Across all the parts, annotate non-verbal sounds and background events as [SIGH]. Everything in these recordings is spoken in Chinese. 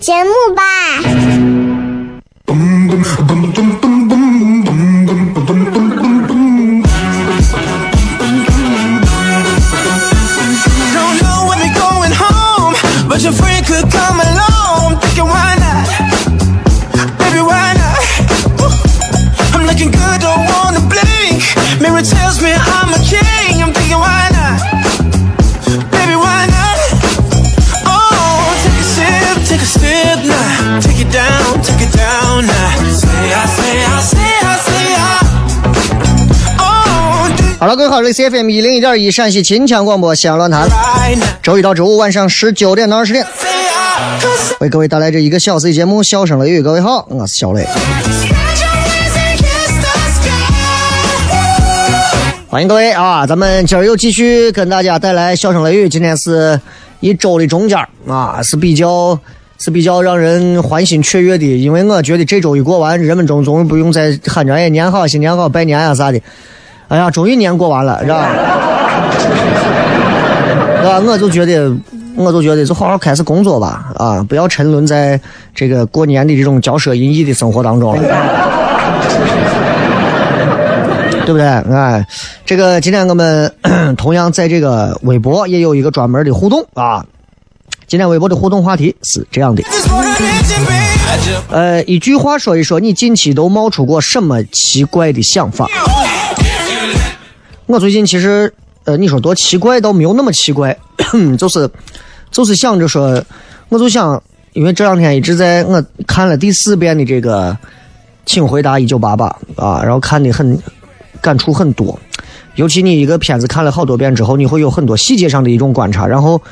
节目吧。各位好，这里是 FM 一零一点一陕西秦腔广播西安论坛，周一到周五晚上十九点到二十点，为各位带来这一个小时的节目《笑声雷雨》。各位好，我是小雷，欢迎各位啊！咱们今儿又继续跟大家带来《笑声雷雨》，今天是一周的中间啊，是比较是比较让人欢欣雀跃的，因为我觉得这周一过完，人们终终于不用再喊着哎年好、新年好、拜年啊啥的，哎呀，终于年过完了，是吧？[LAUGHS] 是吧？我就觉得，我就觉得，就好好开始工作吧，啊，不要沉沦在这个过年的这种骄奢淫逸的生活当中了。[LAUGHS] 对不对？哎，这个今天我们 [COUGHS] 同样在这个微博也有一个专门的互动啊。今天微博的互动话题是这样的.呃，一句话说一说你近期都冒出过什么奇怪的想法？我最近其实，呃，你说多奇怪倒没有那么奇怪，[COUGHS] 就是就是想着说，我就想，因为这两天一直在我看了第四遍的这个《请回答一九八八》啊，然后看的很感触很多，尤其你一个片子看了好多遍之后，你会有很多细节上的一种观察，然后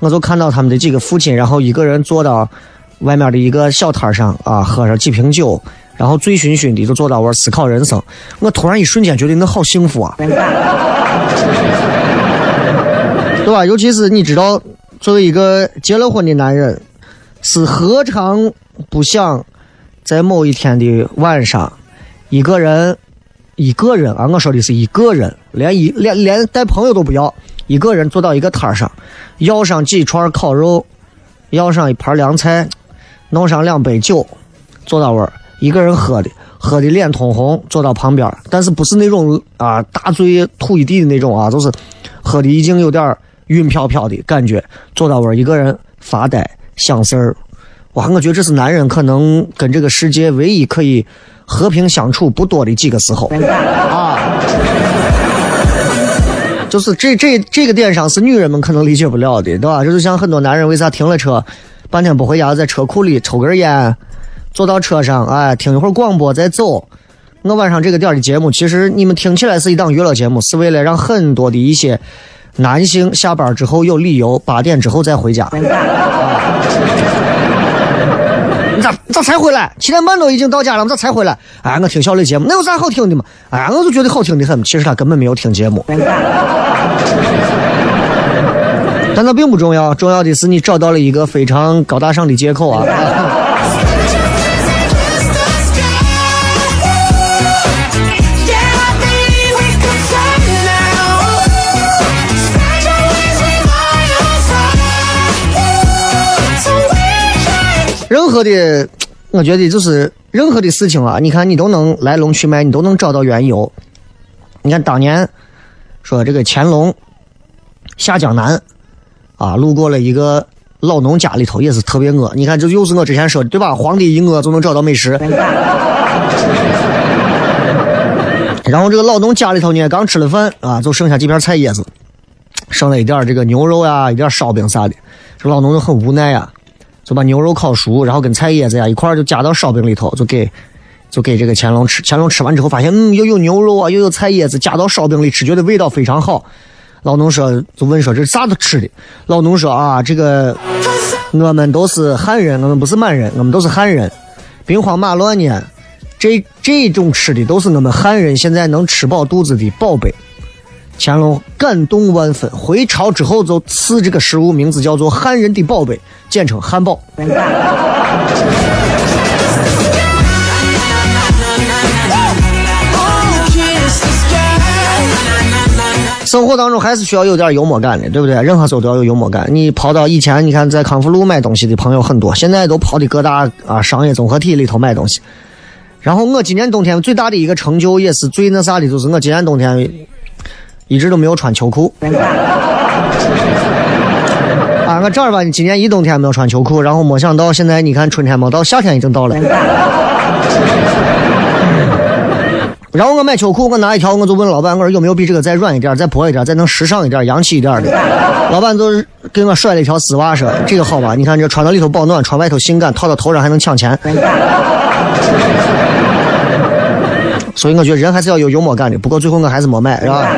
我就看到他们的几个父亲，然后一个人坐到外面的一个小摊上啊，喝上几瓶酒，然后醉醺醺的就坐到那儿思考人生。我突然一瞬间觉得我好幸福啊，[LAUGHS] 对吧？尤其是你知道，作为一个结了婚的男人，是何尝不想在某一天的晚上，一个人，一个人啊，我说的是一个人，连一连连带朋友都不要，一个人坐到一个摊儿上，要上几串烤肉，要上一盘凉菜，弄上两杯酒，坐到那儿，一个人喝的，喝的脸通红，坐到旁边，但是不是那种啊大醉吐一地的那种啊，就是喝的已经有点儿晕飘飘的感觉，坐到那儿一个人发呆想事儿。哇，我觉得这是男人可能跟这个世界唯一可以和平相处不多的几个时候啊。就是这这这个点上是女人们可能理解不了的，对吧？这就像很多男人为啥停了车，半天不回家，在车库里抽根烟，坐到车上，哎，听一会儿广播再走。我晚上这个点儿的节目，其实你们听起来是一档娱乐节目，是为了让很多的一些男性下班之后有理由八点之后再回家。你咋咋才回来？七点半都已经到家了，我咋才回来？哎，我听小磊节目，那有啥好听的嘛？哎，我就觉得好听的很。其实他根本没有听节目，但那并不重要，重要的是你找到了一个非常高大上的借口啊。何的，我觉得就是任何的事情啊，你看你都能来龙去脉，你都能找到缘由。你看当年说这个乾隆下江南啊，路过了一个老农家里头，也是特别饿。你看这又是我之前说的对吧？皇帝一饿就能找到美食。[LAUGHS] 然后这个老农家里头呢，刚吃了饭啊，就剩下几片菜叶子，剩了一点这个牛肉呀，一点烧饼啥的。这老农就很无奈呀，就把牛肉烤熟，然后跟菜叶子呀一块儿就夹到烧饼里头，就给就给这个乾隆吃。乾隆吃完之后发现，嗯，又有牛肉啊，又有菜叶子，夹到烧饼里吃，觉得味道非常好。老农说，就问说这是咋子吃的？老农说啊，这个我们都是汉人，我们不是满人，我们都是汉人。兵荒马乱呢，这这种吃的都是我们汉人现在能吃饱肚子的宝贝。乾隆感动万分，回朝之后就赐这个食物名字叫做“汉人的宝贝”，简称汉堡。生活当中还是需要有点幽默感的，对不对？任何时候都要有幽默感。你跑到以前，你看在康复路买东西的朋友很多，现在都跑的各大啊商业综合体里头买东西。然后我今年冬天最大的一个成就，也是最那啥的，就是我今年冬天一直都没有穿秋裤。啊，我正儿八经今年一冬天没有穿秋裤，然后没想到现在你看春天没到，夏天已经到了。[LAUGHS] 然后我买秋裤，我拿一条，我就问老板，我说有没有比这个再软一点、再薄一点、再能时尚一点、洋气一点的？老板就是给我甩了一条丝袜，说这个好吧？你看这穿到里头保暖，穿外头性感，套到头上还能抢钱。所以我觉得人还是要有幽默感的。不过最后我还是没买，是吧？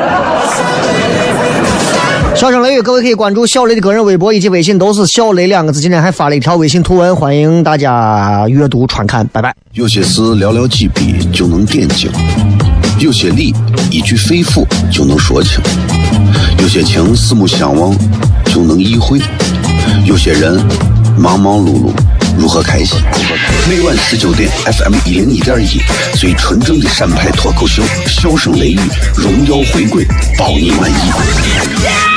笑声雷雨，各位可以关注小雷的个人微博以及微信，都是小雷两个字。今天还发了一条微信图文，欢迎大家阅读传看，拜拜。有些事寥寥几笔就能点睛，有些理一句肺腑就能说清，有些情四目相望就能意会，有些人忙忙碌碌如何开心？每晚十九点，FM 一零一点一，最纯正的陕派脱口秀，笑声雷雨，荣耀回归，包你满意。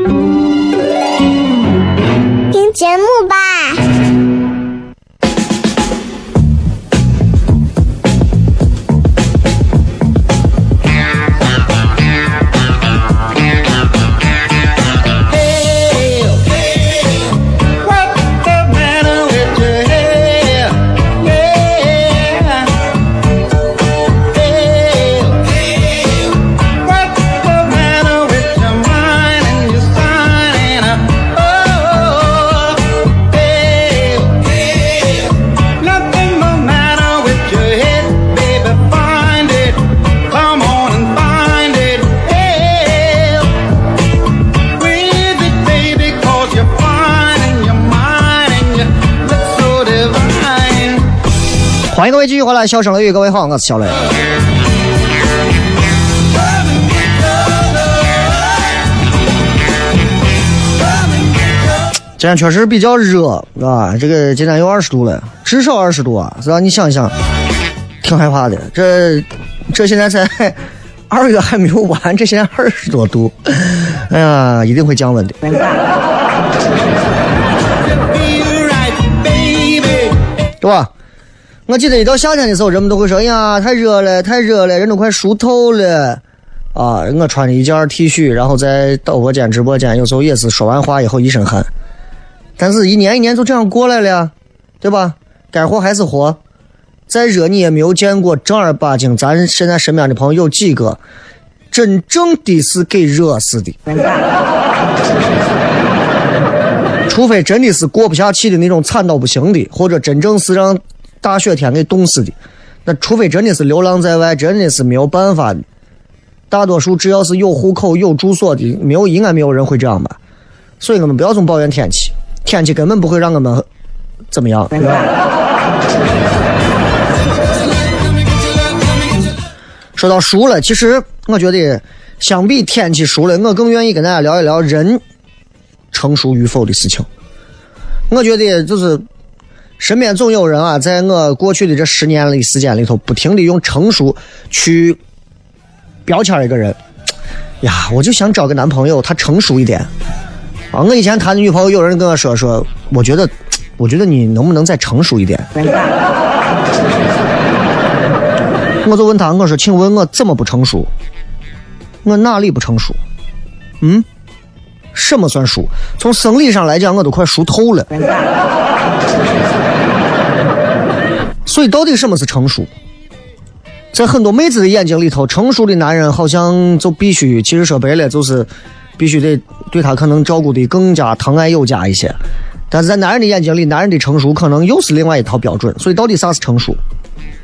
节目吧。继续回来，笑声雷雨，各位好，我是小雷。今天确实比较热，啊，这个今天有二十度了，至少二十度啊，是吧？你想一想，挺害怕的。这这现在才二月还没有完，这现在二十多度，哎呀，一定会降温的。对吧？我记得一到夏天的时候，人们都会说：“哎呀，太热了，太热了，人都快熟透了。”啊，我穿着一件 T 恤，然后在导播间、直播间，有时候也是说完话以后一身汗。但是，一年一年就这样过来了，对吧？该活还是活，再热你也没有见过正儿八经，咱现在身边的朋友有几个真正的是给热死的。[LAUGHS] 除非真的是过不下去的那种惨到不行的，或者真正是让大雪天给冻死的，那除非真的是流浪在外，真的是没有办法的。大多数只要是有户口、有住所的，没有应该没有人会这样吧。所以我们不要总抱怨天气，天气根本不会让我们怎么样。说到熟了，其实我觉得相比天气熟了，我更愿意跟大家聊一聊人成熟与否的事情。我觉得就是身边总有人啊，在我过去的这十年的时间里头，不停的用成熟去标签一个人。呀，我就想找个男朋友，他成熟一点。啊，我以前谈的女朋友，有人跟我说说，我觉得，我觉得你能不能再成熟一点？我就问他，我说，请问我怎么不成熟？我哪里不成熟？嗯？什么算熟？从生理上来讲，我都快熟透了。所以，到底什么是成熟？在很多妹子的眼睛里头，成熟的男人好像就必须，其实说白了就是必须得对她可能照顾的更加疼爱有加一些。但是在男人的眼睛里，男人的成熟可能又是另外一套标准。所以，到底啥是成熟？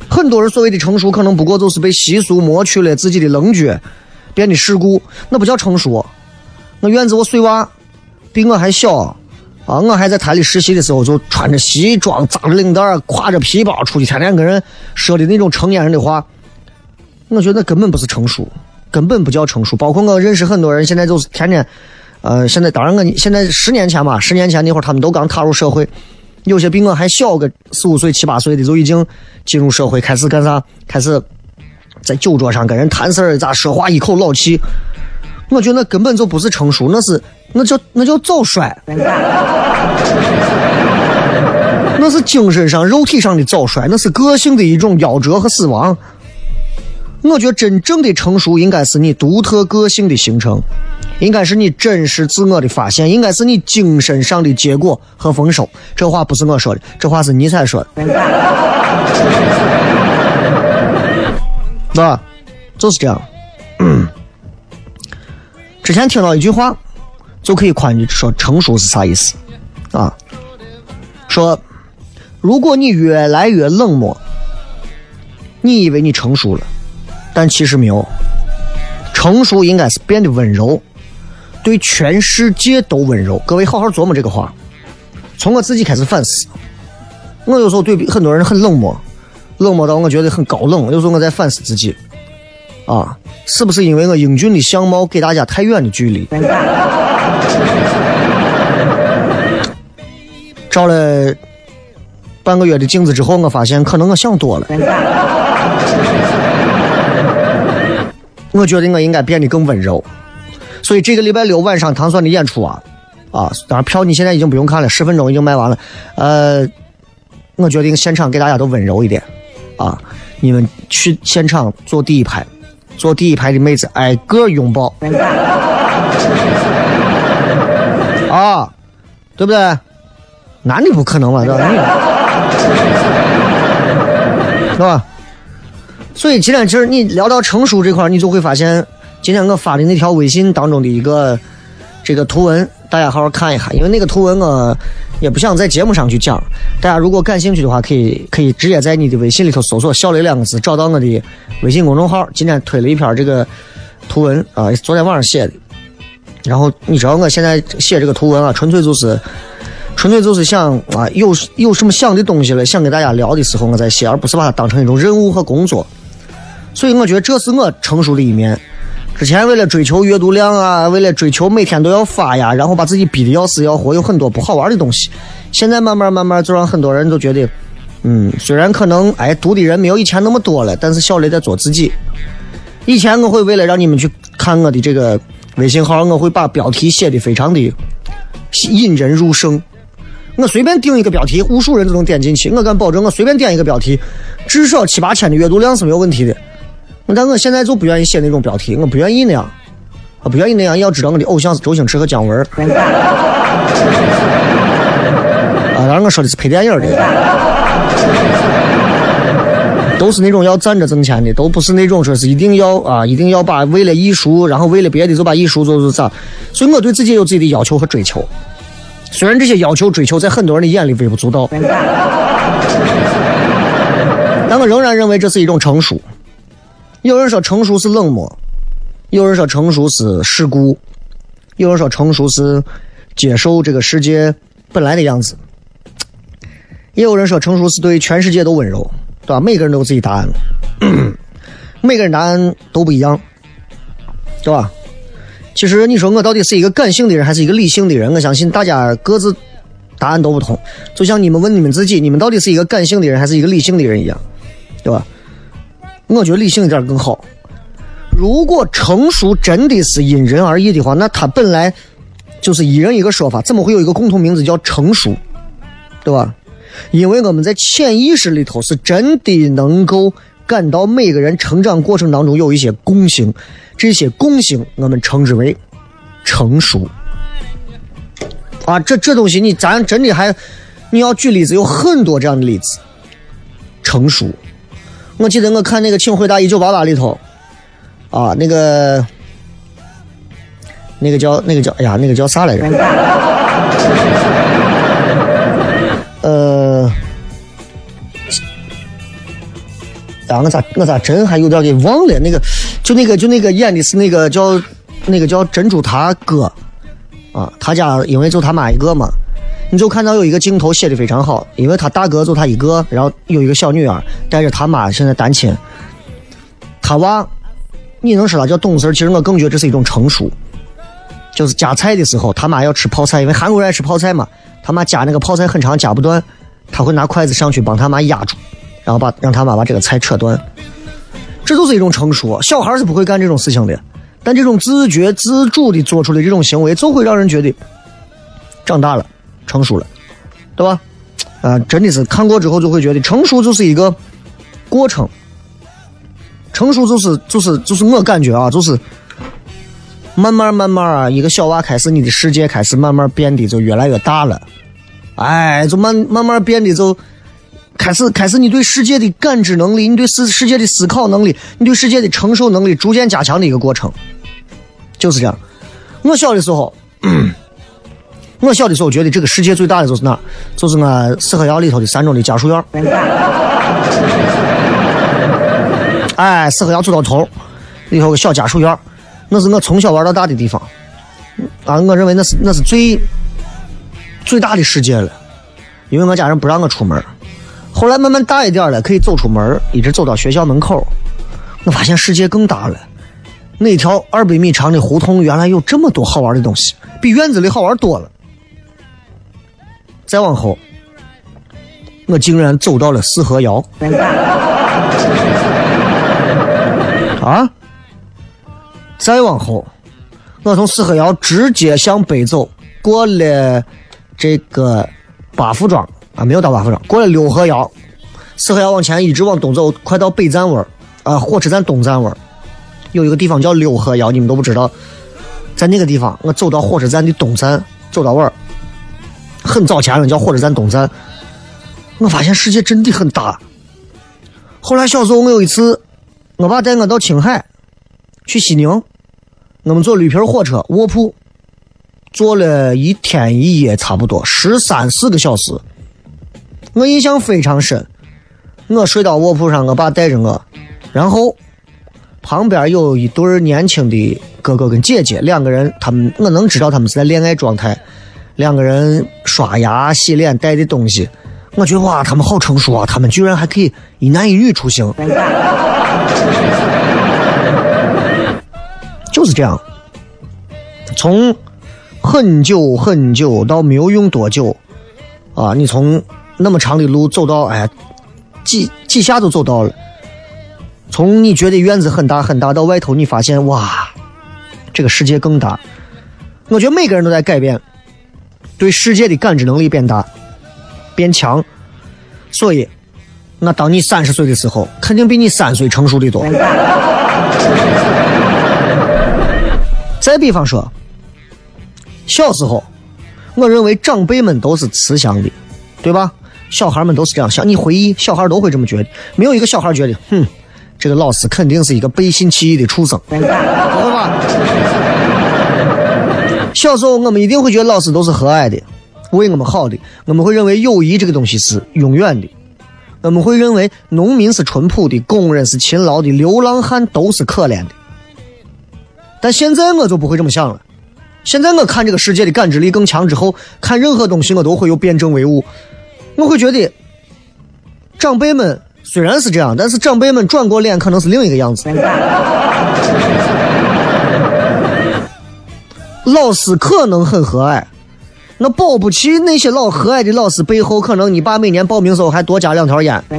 很多人所谓的成熟，可能不过就是被习俗磨去了自己的棱角，变得世故，那不叫成熟。我院子我碎娃比我还小啊！我还在台里实习的时候，就穿着西装，扎着领带，挎着皮包出去，天天跟人说的那种成年人的话。我觉得根本不是成熟，根本不叫成熟。包括我认识很多人，现在就是天天，呃，现在当然我现在十年前吧，十年前那会儿他们都刚踏入社会，有些比我还小个四五岁、七八岁的就已经进入社会，开始干啥？开始在酒桌上跟人谈事儿，咋说话一口老气。我觉得那根本就不是成熟，那是那叫那叫早衰，[LAUGHS] 那是精神上、肉体上的早衰，那是个性的一种夭折和死亡。我觉得真正的成熟应该是你独特个性的形成，应该是你真实自我的发现，应该是你精神上的结果和丰收。这话不是我说的，这话是尼采说的，[LAUGHS] 那？就是这样。之前听到一句话，就可以宽你说成熟是啥意思啊？说如果你越来越冷漠，你以为你成熟了。但其实没有，成熟应该是变得温柔，对全世界都温柔。各位好好琢磨这个话，从我自己开始反思。我有时候对很多人很冷漠，冷漠到我觉得很高冷。有时候我在反思自己，啊，是不是因为我英俊的相貌给大家太远的距离？照了半个月的镜子之后，我发现可能我想多了。我觉得我应该变得更温柔，所以这个礼拜六晚上唐蒜的演出啊，啊，当然票你现在已经不用看了，十分钟已经卖完了。呃，我决定现场给大家都温柔一点，啊，你们去现场坐第一排，坐第一排的妹子挨个拥抱，啊，对不对？男的不可能嘛，对吧？是吧？所以今天其实你聊到成熟这块你就会发现，今天我发的那条微信当中的一个这个图文，大家好好看一下，因为那个图文我也不想在节目上去讲。大家如果感兴趣的话，可以可以直接在你的微信里头搜索“小雷”两个字，找到我的微信公众号。今天推了一篇这个图文啊，昨天晚上写的。然后你知道我现在写这个图文啊，纯粹就是纯粹就是想啊，有有什么想的东西了，想跟大家聊的时候我再写，而不是把它当成一种任务和工作。所以我觉得这是我成熟的一面。之前为了追求阅读量啊，为了追求每天都要发呀，然后把自己逼得要死要活，有很多不好玩的东西。现在慢慢慢慢就让很多人都觉得，嗯，虽然可能哎读的人没有以前那么多了，但是小雷在做自己。以前我会为了让你们去看我的这个微信号，我会把标题写的非常的引人入胜。我随便定一个标题，无数人都能点进去。我敢保证，我随便点一个标题，至少七八千的阅读量是没有问题的。但我现在就不愿意写那种标题，我不愿意那样，我不愿意那样。要知道我的偶像是周星驰和姜文 [LAUGHS] 啊，当然我说的是拍电影的。都是那种要站着挣钱的，都不是那种说是一定要啊，一定要把为了艺术，然后为了别的就把艺术做做啥。所以我对自己有自己的要求和追求。虽然这些要求追求在很多人的眼里微不足道，但我仍然认为这是一种成熟。有人说成熟是冷漠，有人说成熟是世故，有人说成熟是接受这个世界本来的样子，也有人说成熟是对全世界都温柔，对吧？每个人都有自己答案，[COUGHS] 每个人答案都不一样，对吧？其实你说我到底是一个感性的人还是一个理性的人？我相信大家各自答案都不同。就像你们问你们自己，你们到底是一个感性的人还是一个理性的人一样，对吧？我觉得理性一点更好。如果成熟真的是因人而异的话，那它本来就是一人一个说法，怎么会有一个共同名字叫成熟，对吧？因为我们在潜意识里头是真的能够感到每个人成长过程当中有一些共性，这些共性我们称之为成熟。啊，这这东西你咱真的还你要举例子，有很多这样的例子。成熟，我记得我看那个《请回答一九八八》里头，啊，那个那个叫那个叫哎呀，那个叫啥来着？[LAUGHS] 呃，啊，我咋我咋真还有点给忘了？那个就那个就那个演的是那个叫那个叫珍珠他哥啊，他家因为就他妈一个嘛，你就看到有一个镜头写的非常好，因为他大哥就他一个，然后有一个小女儿带着他妈现在单亲，他娃你能说他叫懂事，其实我更觉得这是一种成熟。就是夹菜的时候，他妈要吃泡菜，因为韩国人爱吃泡菜嘛。他妈夹那个泡菜很长，夹不断，他会拿筷子上去帮他妈压住，然后把让他妈把这个菜扯断。这就是一种成熟。小孩是不会干这种事情的，但这种自觉自主的做出的这种行为，就会让人觉得长大了，成熟了，对吧？啊，真的是看过之后就会觉得成熟就是一个过程。成熟就是就是就是我感觉啊，就是。慢慢慢慢啊，一个小娃开始，你的世界开始慢慢变得就越来越大了，哎，就慢慢慢变得就开始开始，你对世界的感知能力，你对世世界的思考能力，你对世界的承受能力逐渐加强的一个过程，就是这样。我小的时候，我小的时候觉得这个世界最大的就是哪？就是我四合窑里头的三中的家属院。哎，四合窑走到头，里头个小家属院。那是我从小玩到大的地方，啊，我认为那是那是最最大的世界了，因为我家人不让我出门。后来慢慢大一点了，可以走出门，一直走到学校门口，我发现世界更大了。那条二百米长的胡同原来有这么多好玩的东西，比院子里好玩多了。再往后，我竟然走到了四合窑。啊！再往后，我从四合窑直接向北走，过了这个八福庄啊，没有到八福庄，过了六合窑，四合窑往前一直往东走，快到北站位啊，火车站东站位有一个地方叫六合窑，你们都不知道，在那个地方，我走到火车站的东站，走到位儿，很早前了，叫火车站东站，我发现世界真的很大。后来小时候，我有一次，我爸带我到青海。去西宁，我们坐绿皮火车卧铺，坐了一天一夜，差不多十三四个小时。我印象非常深。我睡到卧铺上，我爸带着我，然后旁边有一对年轻的哥哥跟姐姐，两个人，他们我能知道他们是在恋爱状态。两个人刷牙、洗脸带的东西，我觉得哇，他们好成熟啊！他们居然还可以一男一女出行。[LAUGHS] 就是这样，从很久很久到没有用多久，啊，你从那么长的路走到，哎，几几下就走到了。从你觉得院子很大很大到外头，你发现哇，这个世界更大。我觉得每个人都在改变，对世界的感知能力变大、变强。所以，那当你三十岁的时候，肯定比你三岁成熟的多。再比方说，小时候，我认为长辈们都是慈祥的，对吧？小孩们都是这样想。你回忆，小孩都会这么觉得，没有一个小孩觉得，哼，这个老师肯定是一个背信弃义的畜生，对吧？小时候我们一定会觉得老师都是和蔼的，为我们好的，我们会认为友谊这个东西是永远的。我们会认为农民是淳朴的，工人是勤劳的，流浪汉都是可怜的。但现在我就不会这么想了。现在我看这个世界的感知力更强之后，看任何东西我都会有辩证唯物。我会觉得，长辈们虽然是这样，但是长辈们转过脸可能是另一个样子。[LAUGHS] 老师可能很和蔼。那保不齐那些老和蔼的老师背后，可能你爸每年报名时候还多加两条烟。[LAUGHS]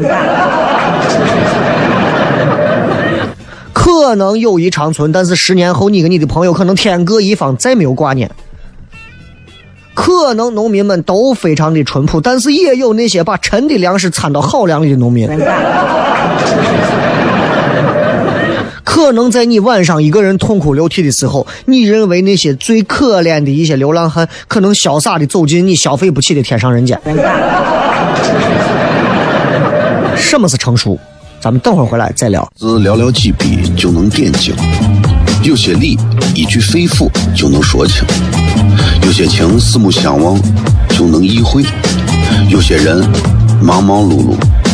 可能友谊长存，但是十年后你跟你的朋友可能天各一方，再没有挂念。可能农民们都非常的淳朴，但是也有那些把陈的粮食掺到好粮里的农民。[LAUGHS] 可能在你晚上一个人痛哭流涕的时候，你认为那些最可怜的一些流浪汉，可能潇洒的走进你消费不起的天上人间。什么是成熟？咱们等会儿回来再聊。只寥寥几笔就能点睛，有些理一句肺腑就能说清，有些情四目相望就能意会，有些人忙忙碌碌。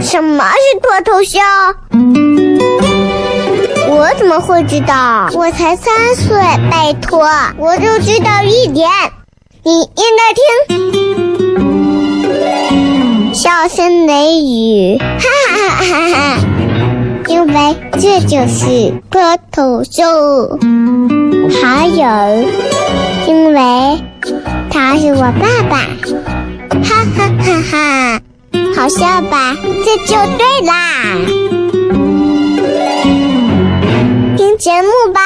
什么是脱头秀？我怎么会知道？我才三岁，拜托，我就知道一点。你应该听，[LAUGHS] 笑声雷雨，哈哈哈哈哈！因为这就是脱头秀，还有，因为他是我爸爸。哈哈哈哈，好笑吧？这就对啦，听节目吧。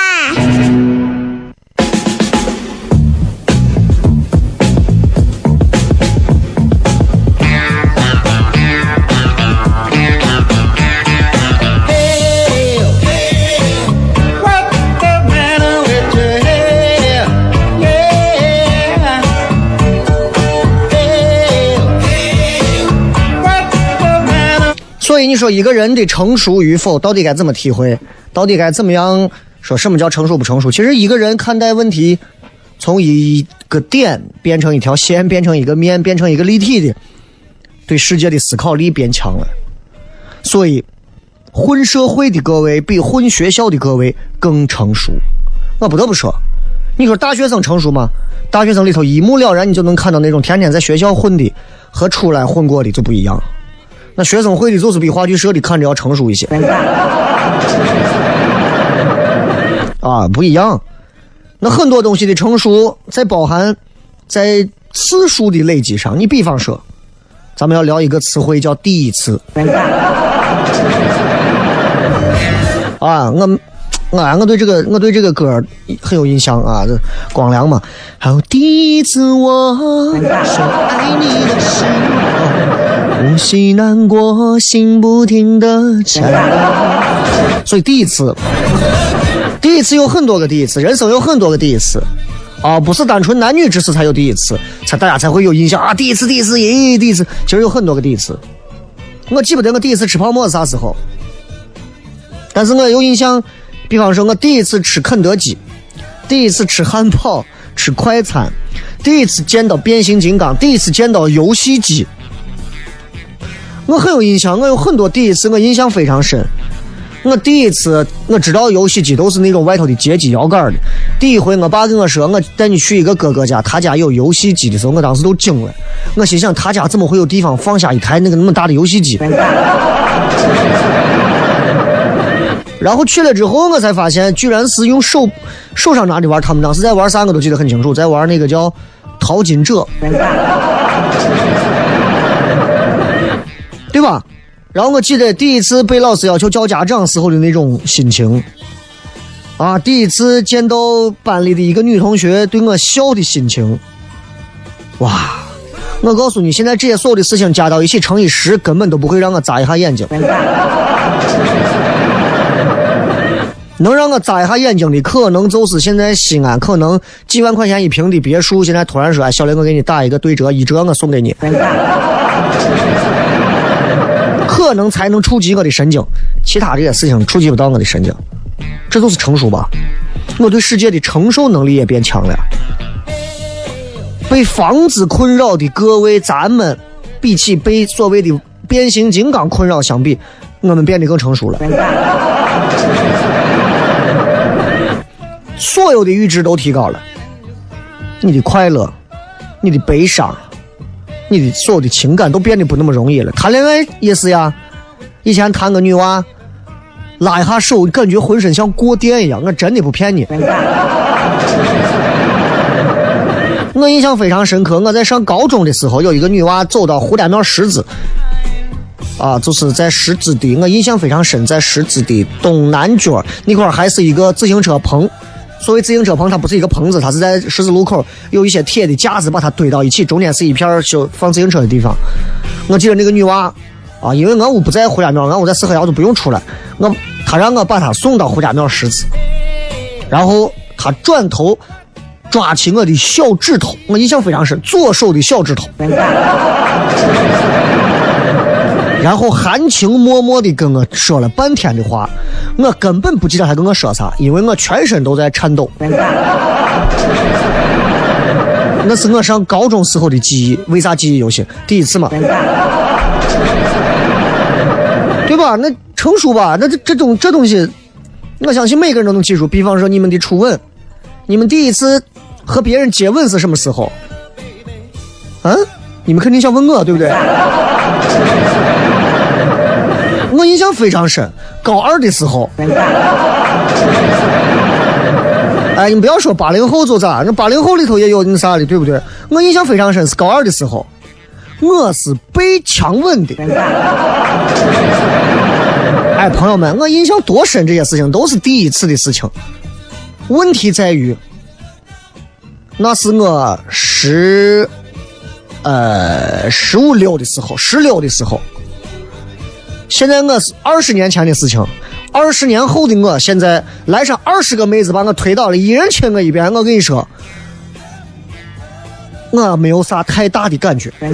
你说一个人的成熟与否，到底该怎么体会？到底该怎么样说？什么叫成熟不成熟？其实一个人看待问题，从一个点变成一条线，变成一个面，变成一个立体的，对世界的思考力变强了。所以，混社会的各位比混学校的各位更成熟。我不得不说，你说大学生成熟吗？大学生里头一目了然，你就能看到那种天天在学校混的和出来混过的就不一样。那学生会的就是比话剧社的看着要成熟一些，啊，不一样。那很多东西的成熟在包含在次数的累积上。你比方说，咱们要聊一个词汇叫“第一次”。啊，我我我对这个我对这个歌很有印象啊，这光良嘛。还有第一次我说爱你的时候。呼吸难过，心不停的颤抖。所以第一次，第一次有很多个第一次，人生有很多个第一次，啊，不是单纯男女之事才有第一次，才大家才会有印象啊。第一次，第一次，咦，第一次，其实有很多个第一次。我记不得我第一次吃泡馍是啥时候，但是我有印象，比方说我第一次吃肯德基，第一次吃汉堡，吃快餐，第一次见到变形金刚，第一次见到游戏机。我很有印象，我有很多第一次，我印象非常深。我第一次我知道游戏机都是那种外头的接机摇杆的。第一回我爸跟我说，我带你去一个哥哥家，他家有游戏机的时候，我当时都惊了。我心想，他家怎么会有地方放下一台那个那么大的游戏机？然后去了之后，我才发现居然是用手手上拿的玩。他们当时在玩啥，我都记得很清楚，在玩那个叫淘金者，对吧？然后我记得第一次被老师要求叫家长时候的那种心情，啊，第一次见到班里的一个女同学对我笑的心情，哇！我告诉你，现在这些所有的事情加到一起乘以十，根本都不会让我眨一下眼睛。[LAUGHS] 能让我眨一下眼睛的，可能就是现在西安可能几万块钱一平的别墅，现在突然说，哎，小雷，我给你打一个对折，一折我送给你。可能才能触及我的神经，其他这些事情触及不到我的神经，这就是成熟吧？我对世界的承受能力也变强了。被房子困扰的各位，咱们比起被所谓的变形金刚困扰相比，我们变得更成熟了。所有的阈值都提高了，你的快乐，你的悲伤。你的所有的情感都变得不那么容易了。谈恋爱也是呀，以前谈个女娃，拉一下手，感觉浑身像过电一样。我真的不骗你。[LAUGHS] 我印象非常深刻，我在上高中的时候，有一个女娃走到胡家庙十字，啊，就是在十字的，我印象非常深，在十字的东南角那块还是一个自行车棚。所谓自行车棚，它不是一个棚子，它是在十字路口有一些铁的架子，把它堆到一起，中间是一片修放自行车的地方。我记得那个女娃啊，因为俺屋不在胡家庙，俺屋在四合窑，都不用出来。我她让我把她送到胡家庙十字，然后她转头抓起我的小指头，我印象非常深，左手的小指头。[LAUGHS] 然后含情脉脉的跟我说了半天的话，我根本不记得他跟我说啥，因为我全身都在颤抖。[LAUGHS] 那是我上高中时候的记忆，为啥记忆犹新？第一次嘛，对吧？那成熟吧？那这这种这东西，我相信每个人都能记住。比方说你们的初吻，你们第一次和别人接吻是什么时候？嗯，你们肯定想问我，对不对？我印象非常深，高二的时候。[LAUGHS] 哎，你不要说八零后就咋，那八零后里头也有那啥的，对不对？我印象非常深，是高二的时候，我是被强吻的。[LAUGHS] 哎，朋友们，我印象多深，这些事情都是第一次的事情。问题在于，那是我十，呃，十五六的时候，十六的时候。现在我是二十年前的事情，二十年后的我，现在来上二十个妹子把我推倒了，一人亲我一遍，我跟你说，我没有啥太大的感觉，[LAUGHS]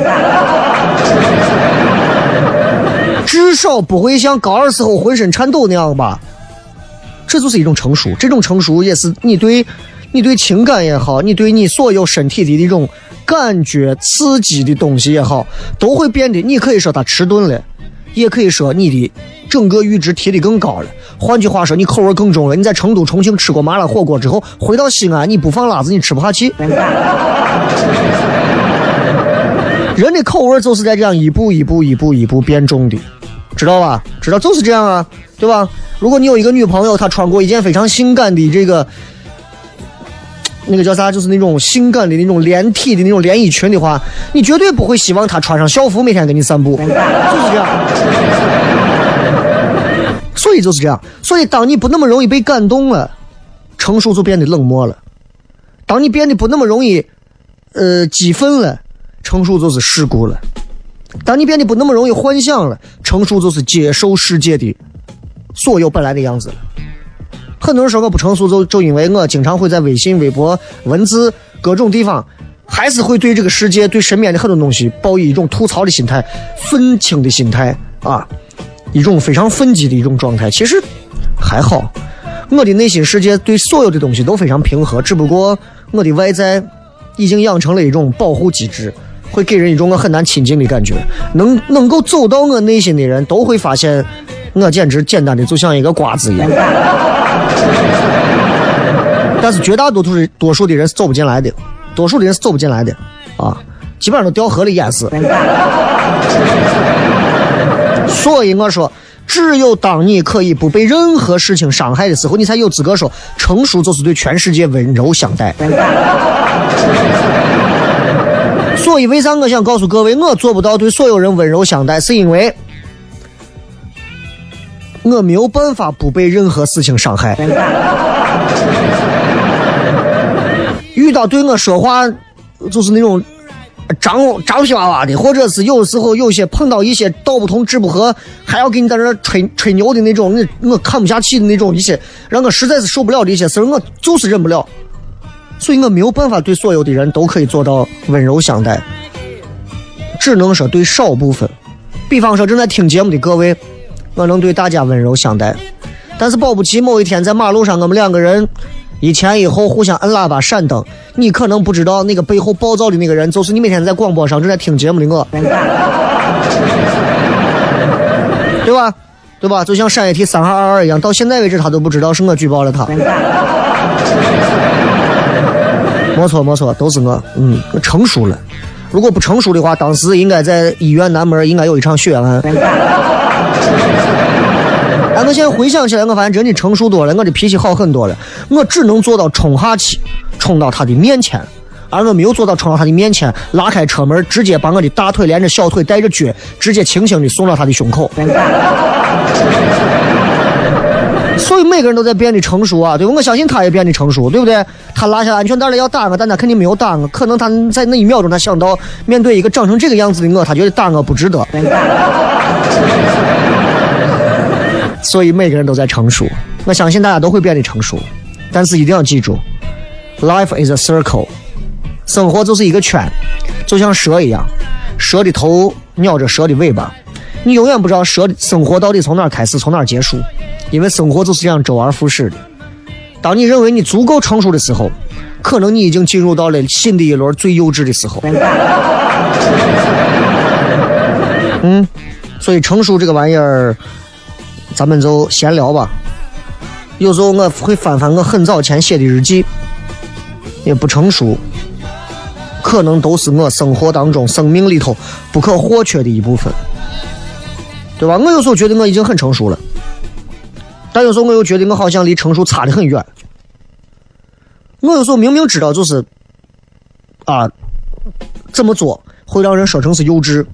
至少不会像高二时候浑身颤抖那样吧。这就是一种成熟，这种成熟也是你对，你对情感也好，你对你所有身体的一种感觉刺激的东西也好，都会变得，你可以说它迟钝了。也可以说你的整个阈值提的更高了。换句话说，你口味更重了。你在成都、重庆吃过麻辣火锅之后，回到西安，你不放辣子，你吃不下去。[LAUGHS] 人的口味就是在这样一步一步、一步一步变重的，知道吧？知道就是这样啊，对吧？如果你有一个女朋友，她穿过一件非常性感的这个。那个叫啥？就是那种性感的那种连体的那种连衣裙的话，你绝对不会希望她穿上校服每天跟你散步，就是这样。所以就是这样。所以当你不那么容易被感动了，成熟就变得冷漠了；当你变得不那么容易，呃，激愤了，成熟就是世故了；当你变得不那么容易幻想了，成熟就是接受世界的所有本来的样子了。很多人说我不成熟，就就因为我经常会在微信、微博、文字各种地方，还是会对这个世界、对身边的很多东西抱以一种吐槽的心态、愤青的心态啊，一种非常愤激的一种状态。其实还好，我的内心世界对所有的东西都非常平和，只不过我的外在已经养成了一种保护机制，会给人一种我很难亲近的感觉。能能够走到我内心的人都会发现，我简直简单的就像一个瓜子一样。但是绝大多数的多数的人是走不进来的，多数的人是走不进来的，啊，基本上都掉河里淹死。所以我说，只有当你可以不被任何事情伤害的时候，你才有资格说成熟就是对全世界温柔相待。所以，为啥我想告诉各位，我做不到对所有人温柔相待，是因为我没有办法不被任何事情伤害。遇到对我说话就是那种张张皮娃娃的，或者是有时候有些碰到一些道不同志不合，还要给你在那吹吹牛的那种，我我看不下去的那种一些，让我实在是受不了的一些事儿，我就是忍不了。所以我没有办法对所有的人都可以做到温柔相待，只能说对少部分。比方说正在听节目的各位，我能对大家温柔相待，但是保不齐某一天在马路上我们两个人一前一后互相摁喇叭闪灯，你可能不知道那个背后暴躁的那个人就是你每天在广播上正在听节目的我，[LAUGHS] 对吧？对吧？就像陕一 T 三二二二一样，到现在为止他都不知道是我举报了他。没错没错，都是我，嗯，成熟了。如果不成熟的话，当时应该在医院南门应该有一场血案。哎，我现在回想起来，我发现真的成熟多了，我的脾气好很多了。我只能做到冲下去，冲到他的面前，而我没有做到冲到他的面前，拉开车门，直接把我的大腿连着小腿带着脚，直接轻轻的送到他的胸口。[LAUGHS] 所以每个人都在变得成熟啊，对吧？我相信他也变得成熟，对不对？他拉下安全带了要打我，但他肯定没有打我。可能他在那一秒钟，他想到面对一个长成这个样子的我，他觉得打我不值得。所以每个人都在成熟，我相信大家都会变得成熟。但是一定要记住，life is a circle，生活就是一个圈，就像蛇一样，蛇的头咬着蛇的尾巴，你永远不知道蛇的生活到底从哪开始，从哪结束。因为生活就是这样周而复始的。当你认为你足够成熟的时候，可能你已经进入到了新的一轮最幼稚的时候。[LAUGHS] 嗯，所以成熟这个玩意儿，咱们就闲聊吧。有时候我会翻翻我很早前写的日记，也不成熟，可能都是我生活当中、生命里头不可或缺的一部分，对吧？我有时候觉得我已经很成熟了。但有时候我又觉得我好像离成熟差得很远。我有时候明明知道就是，啊，这么做会让人说成是幼稚，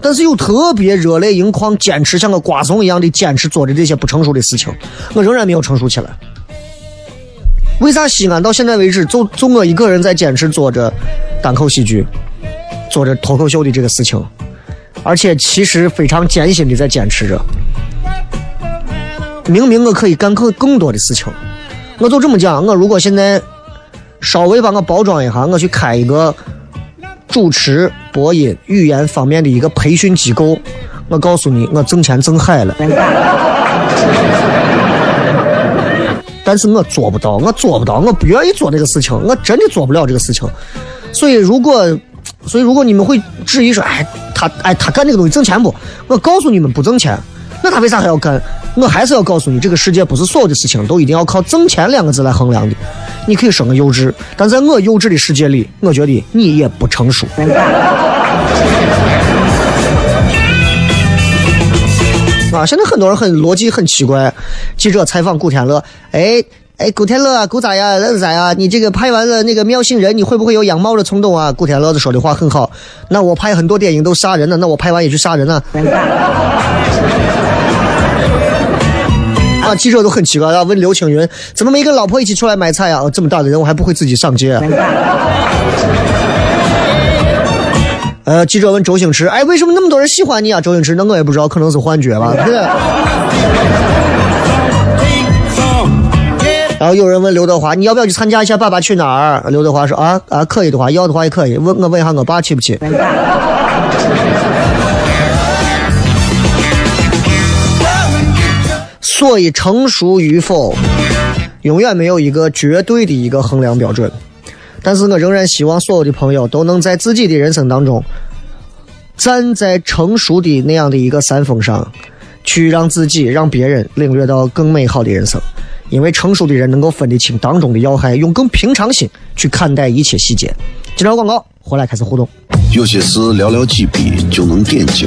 但是又特别热泪盈眶，坚持像个瓜怂一样的坚持做着这些不成熟的事情，我仍然没有成熟起来。为啥西安到现在为止就就我一个人在坚持做着单口喜剧，做着脱口秀的这个事情，而且其实非常艰辛的在坚持着。明明我可以干更更多的事情，我就这么讲。我如果现在稍微把我包装一下，我去开一个主持、播音、语言方面的一个培训机构，我告诉你，我挣钱挣海了。但是我做不到，我做不到，我不愿意做这个事情，我真的做不了这个事情。所以如果，所以如果你们会质疑说，哎，他，哎，他干这个东西挣钱不？我告诉你们，不挣钱。那他为啥还要干？我还是要告诉你，这个世界不是所有的事情都一定要靠挣钱两个字来衡量的。你可以说我幼稚，但在我幼稚的世界里，我觉得你也不成熟。[LAUGHS] 啊，现在很多人很逻辑很奇怪。记者采访古天乐，哎哎，古天乐啊，古咋呀？那是咋呀？你这个拍完了那个喵星人，你会不会有养猫的冲动啊？古天乐说的话很好。那我拍很多电影都杀人了，那我拍完也去杀人了。记者都很奇怪啊，问刘青云怎么没跟老婆一起出来买菜啊？这么大的人，我还不会自己上街。呃，记者问周星驰，哎，为什么那么多人喜欢你啊？周星驰，那我也不知道，可能是幻觉吧。对然后有人问刘德华，你要不要去参加一下《爸爸去哪儿》？刘德华说啊啊，可以的话，要的话也可以。问我问一下我爸去不去？所以，成熟与否，永远没有一个绝对的一个衡量标准。但是我仍然希望所有的朋友都能在自己的人生当中，站在成熟的那样的一个山峰上，去让自己、让别人领略到更美好的人生。因为成熟的人能够分得清当中的要害，用更平常心去看待一切细节。接着广告，回来开始互动。有些事寥寥几笔就能点睛。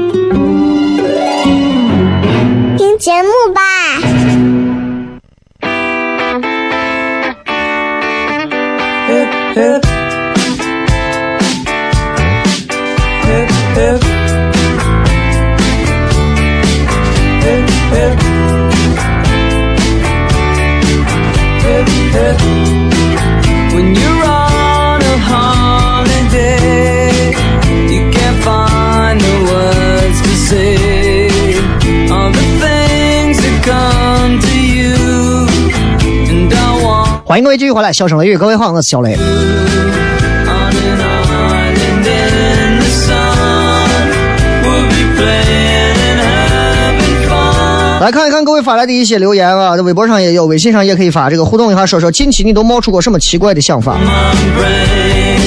节目吧。欢迎各位继续回来，笑声雷雨，各位好，我是小雷。来看一看各位发来的一些留言啊，在微博上也有，微信上也可以发，这个互动一下，说说近期你都冒出过什么奇怪的想法？My brain,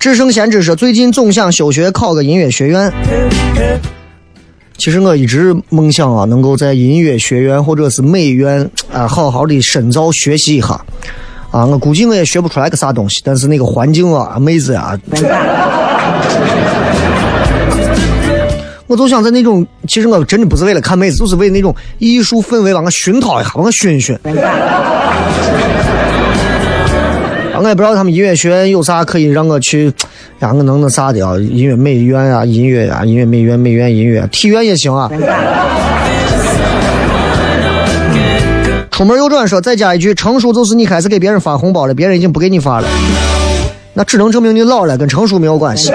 只剩先知说，最近总想休学考个音乐学院。其实我一直梦想啊，能够在音乐学院或者是美院啊，好好的深造学习一下。啊，我估计我也学不出来个啥东西，但是那个环境啊，妹子啊，我就想在那种，其实我真的不是为了看妹子，就是为那种艺术氛围，往我熏陶一下，往我熏熏。我也不知道他们音乐学院有啥可以让我去，让我能那啥的啊，音乐美院啊，音乐啊，音乐美院、美院音乐，体院也行啊。[LAUGHS] 出门右转说，再加一句，成熟就是你开始给别人发红包了，别人已经不给你发了，那只能证明你老了，跟成熟没有关系。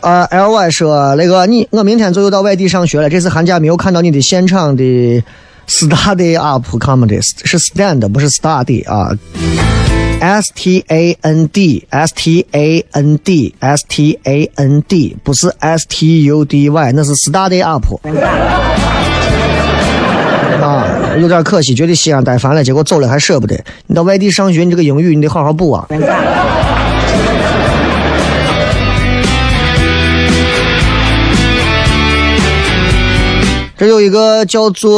啊、l Y 说那个你，我明天左右到外地上学了，这次寒假没有看到你的现场的 study up comedy，是 stand 不是 study 啊。S T A N D S T A N D S T A N D 不是 S T U D Y，那是 study up。啊，有点可惜，觉得西安待烦了，结果走了还舍不得。你到外地上学，你这个英语你得好好补啊。这有一个叫做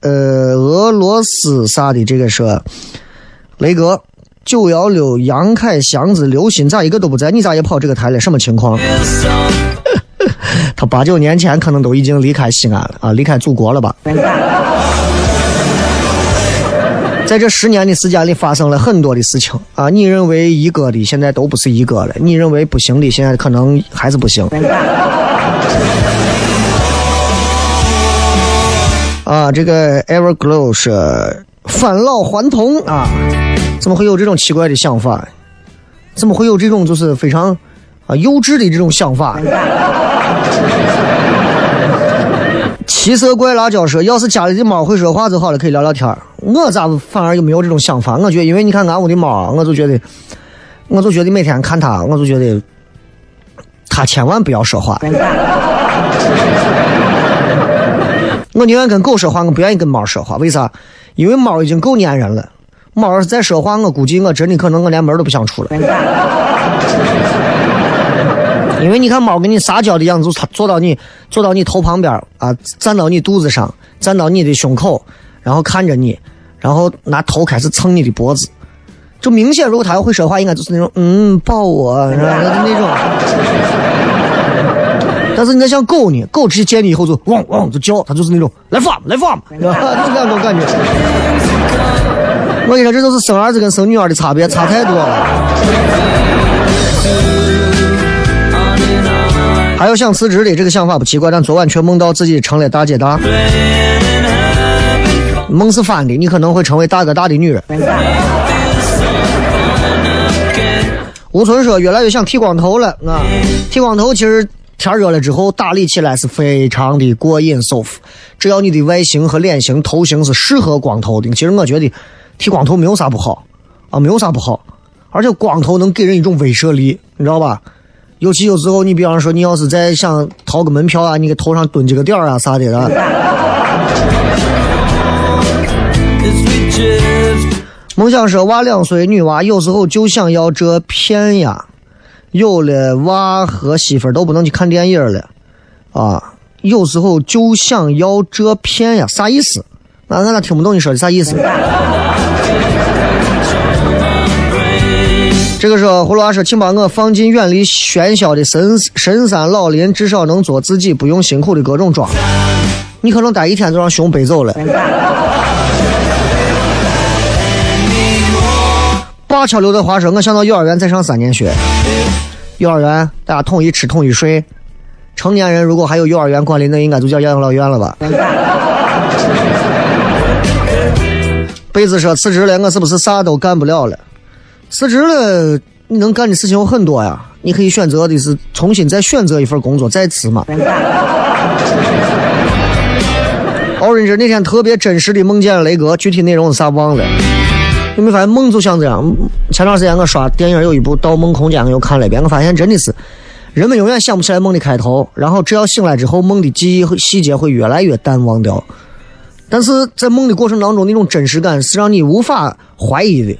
呃俄罗斯啥的，这个是雷哥九幺六杨凯祥子刘鑫咋一个都不在？你咋也跑这个台了？什么情况？[LAUGHS] 他八九年前可能都已经离开西安了啊，离开祖国了吧？在这十年的时间里，发生了很多的事情啊！你认为一个的，现在都不是一个了；你认为不行的，现在可能还是不行。啊，这个 Everglow 是返老还童啊，怎么会有这种奇怪的想法？怎么会有这种就是非常啊幼稚的这种想法？七色怪辣椒说，要是家里的猫会说话就好了，可以聊聊天我咋反而就没有这种想法？我觉得，因为你看俺屋的猫，我就觉得，我就觉得每天看它，我就觉得，它千万不要说话。我宁愿跟狗说话，我不愿意跟猫说话。为啥？因为猫已经够粘人了。猫要是再说话，我估计我真的可能我连门都不想出了。[LAUGHS] 因为你看猫跟你撒娇的样子，它坐到你坐到你头旁边啊，站到你肚子上，站到你的胸口，然后看着你，然后拿头开始蹭你的脖子，就明显如果它要会说话，应该就是那种嗯抱我，是吧？那种。但是你在像狗呢，狗直接见你以后就汪汪就叫，它就是那种来发来发嘛，是吧？就这种感觉。我跟你说，这就是生儿子跟生女儿的差别，差太多了。还有想辞职的这个想法不奇怪，但昨晚却梦到自己成了大姐大。梦是反的，你可能会成为大哥大的女人。吴村说：“越来越想剃光头了啊！剃光头其实天热了之后打理起来是非常的过瘾舒服。只要你的外形和脸型、头型是适合光头的，其实我觉得剃光头没有啥不好啊，没有啥不好。而且光头能给人一种威慑力，你知道吧？尤其有时候你比方说你要是在想掏个门票啊，你给头上蹲几个点儿啊啥的。”梦想说娃两岁，女娃有时候就想要这片呀。有了娃和媳妇都不能去看电影了啊。有时候就想要这片呀，啥意思？那俺咋听不懂你说的啥意思？这个时候葫芦娃说，请把我放进远离喧嚣的深深山老林，至少能做自己，不用辛苦的各种装。你可能待一天就让熊背走了。八桥刘德华说：“我想到幼儿园再上三年学，幼儿园大家统一吃统一睡，成年人如果还有幼儿园管理，那应该就叫养老院了吧？” [LAUGHS] 贝子说：“辞职了，我是不是啥都干不了了？辞职了，你能干的事情有很多呀，你可以选择的是重新再选择一份工作再辞嘛。[LAUGHS] ” Orange 那天特别真实的梦见了雷哥，具体内容是啥忘了。你没发现梦就像这样？前段时间我刷电影，有一部《盗梦空间》，我又看了一遍。我发现真的是，人们永远想不起来梦的开头，然后只要醒来之后，梦的记忆和细节会越来越淡忘掉。但是在梦的过程当中，那种真实感是让你无法怀疑的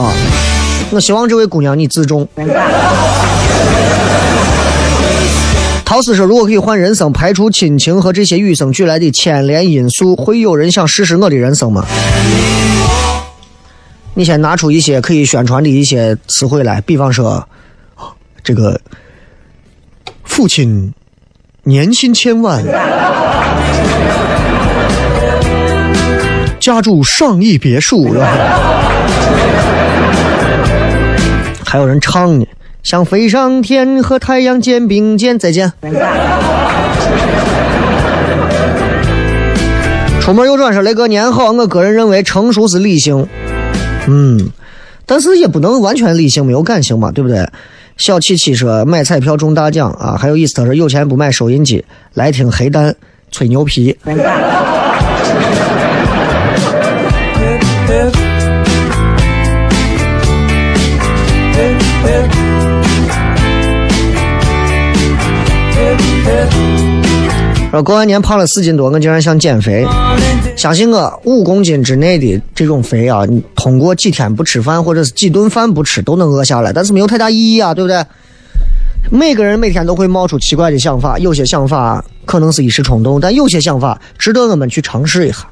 啊！我希望这位姑娘你自重。陶思说：“如果可以换人生，排除亲情和这些与生俱来的牵连因素，会有人想试试我的人生吗？”你先拿出一些可以宣传的一些词汇来，比方说，这个父亲年薪千万，家住上亿别墅，还有人唱呢，想飞上天和太阳肩并肩，再见。出门右转说雷哥年好，我个人认为成熟是理性。嗯，但是也不能完全理性没有感性嘛，对不对？小七七说买彩票中大奖啊，还有意思他说有钱不买收音机，来听黑蛋吹牛皮。说过完年胖了四斤多，我竟然想减肥。相信我，五公斤之内的这种肥啊，你通过几天不吃饭或者是几顿饭不吃都能饿下来，但是没有太大意义啊，对不对？每个人每天都会冒出奇怪的想法，有些想法可能是一时冲动，但有些想法值得我们去尝试一下。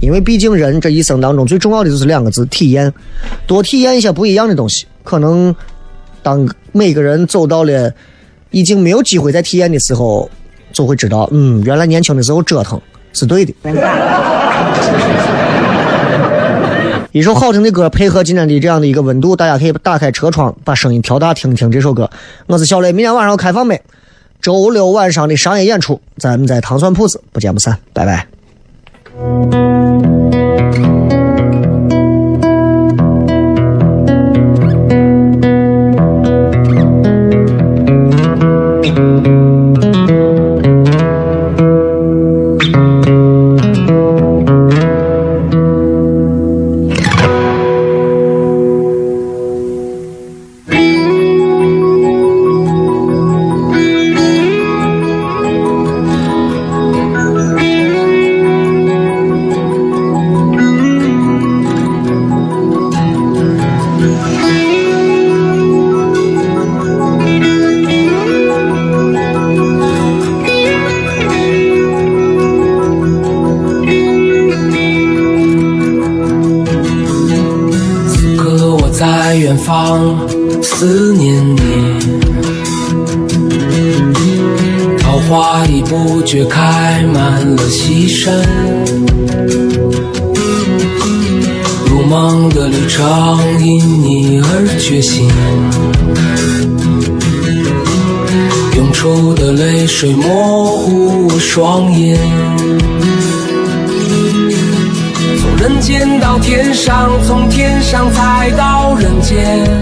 因为毕竟人这一生当中最重要的就是两个字：体验。多体验一些不一样的东西，可能当每个人走到了已经没有机会再体验的时候。就会知道，嗯，原来年轻的时候折腾是对的。一首好听的歌配合今天的这样的一个温度，大家可以打开车窗，把声音调大听听这首歌。我是小雷，明天晚上开放没？周六晚上的商业演出，咱们在糖蒜铺子不见不散，拜拜。双眼。从人间到天上从天上再到人间。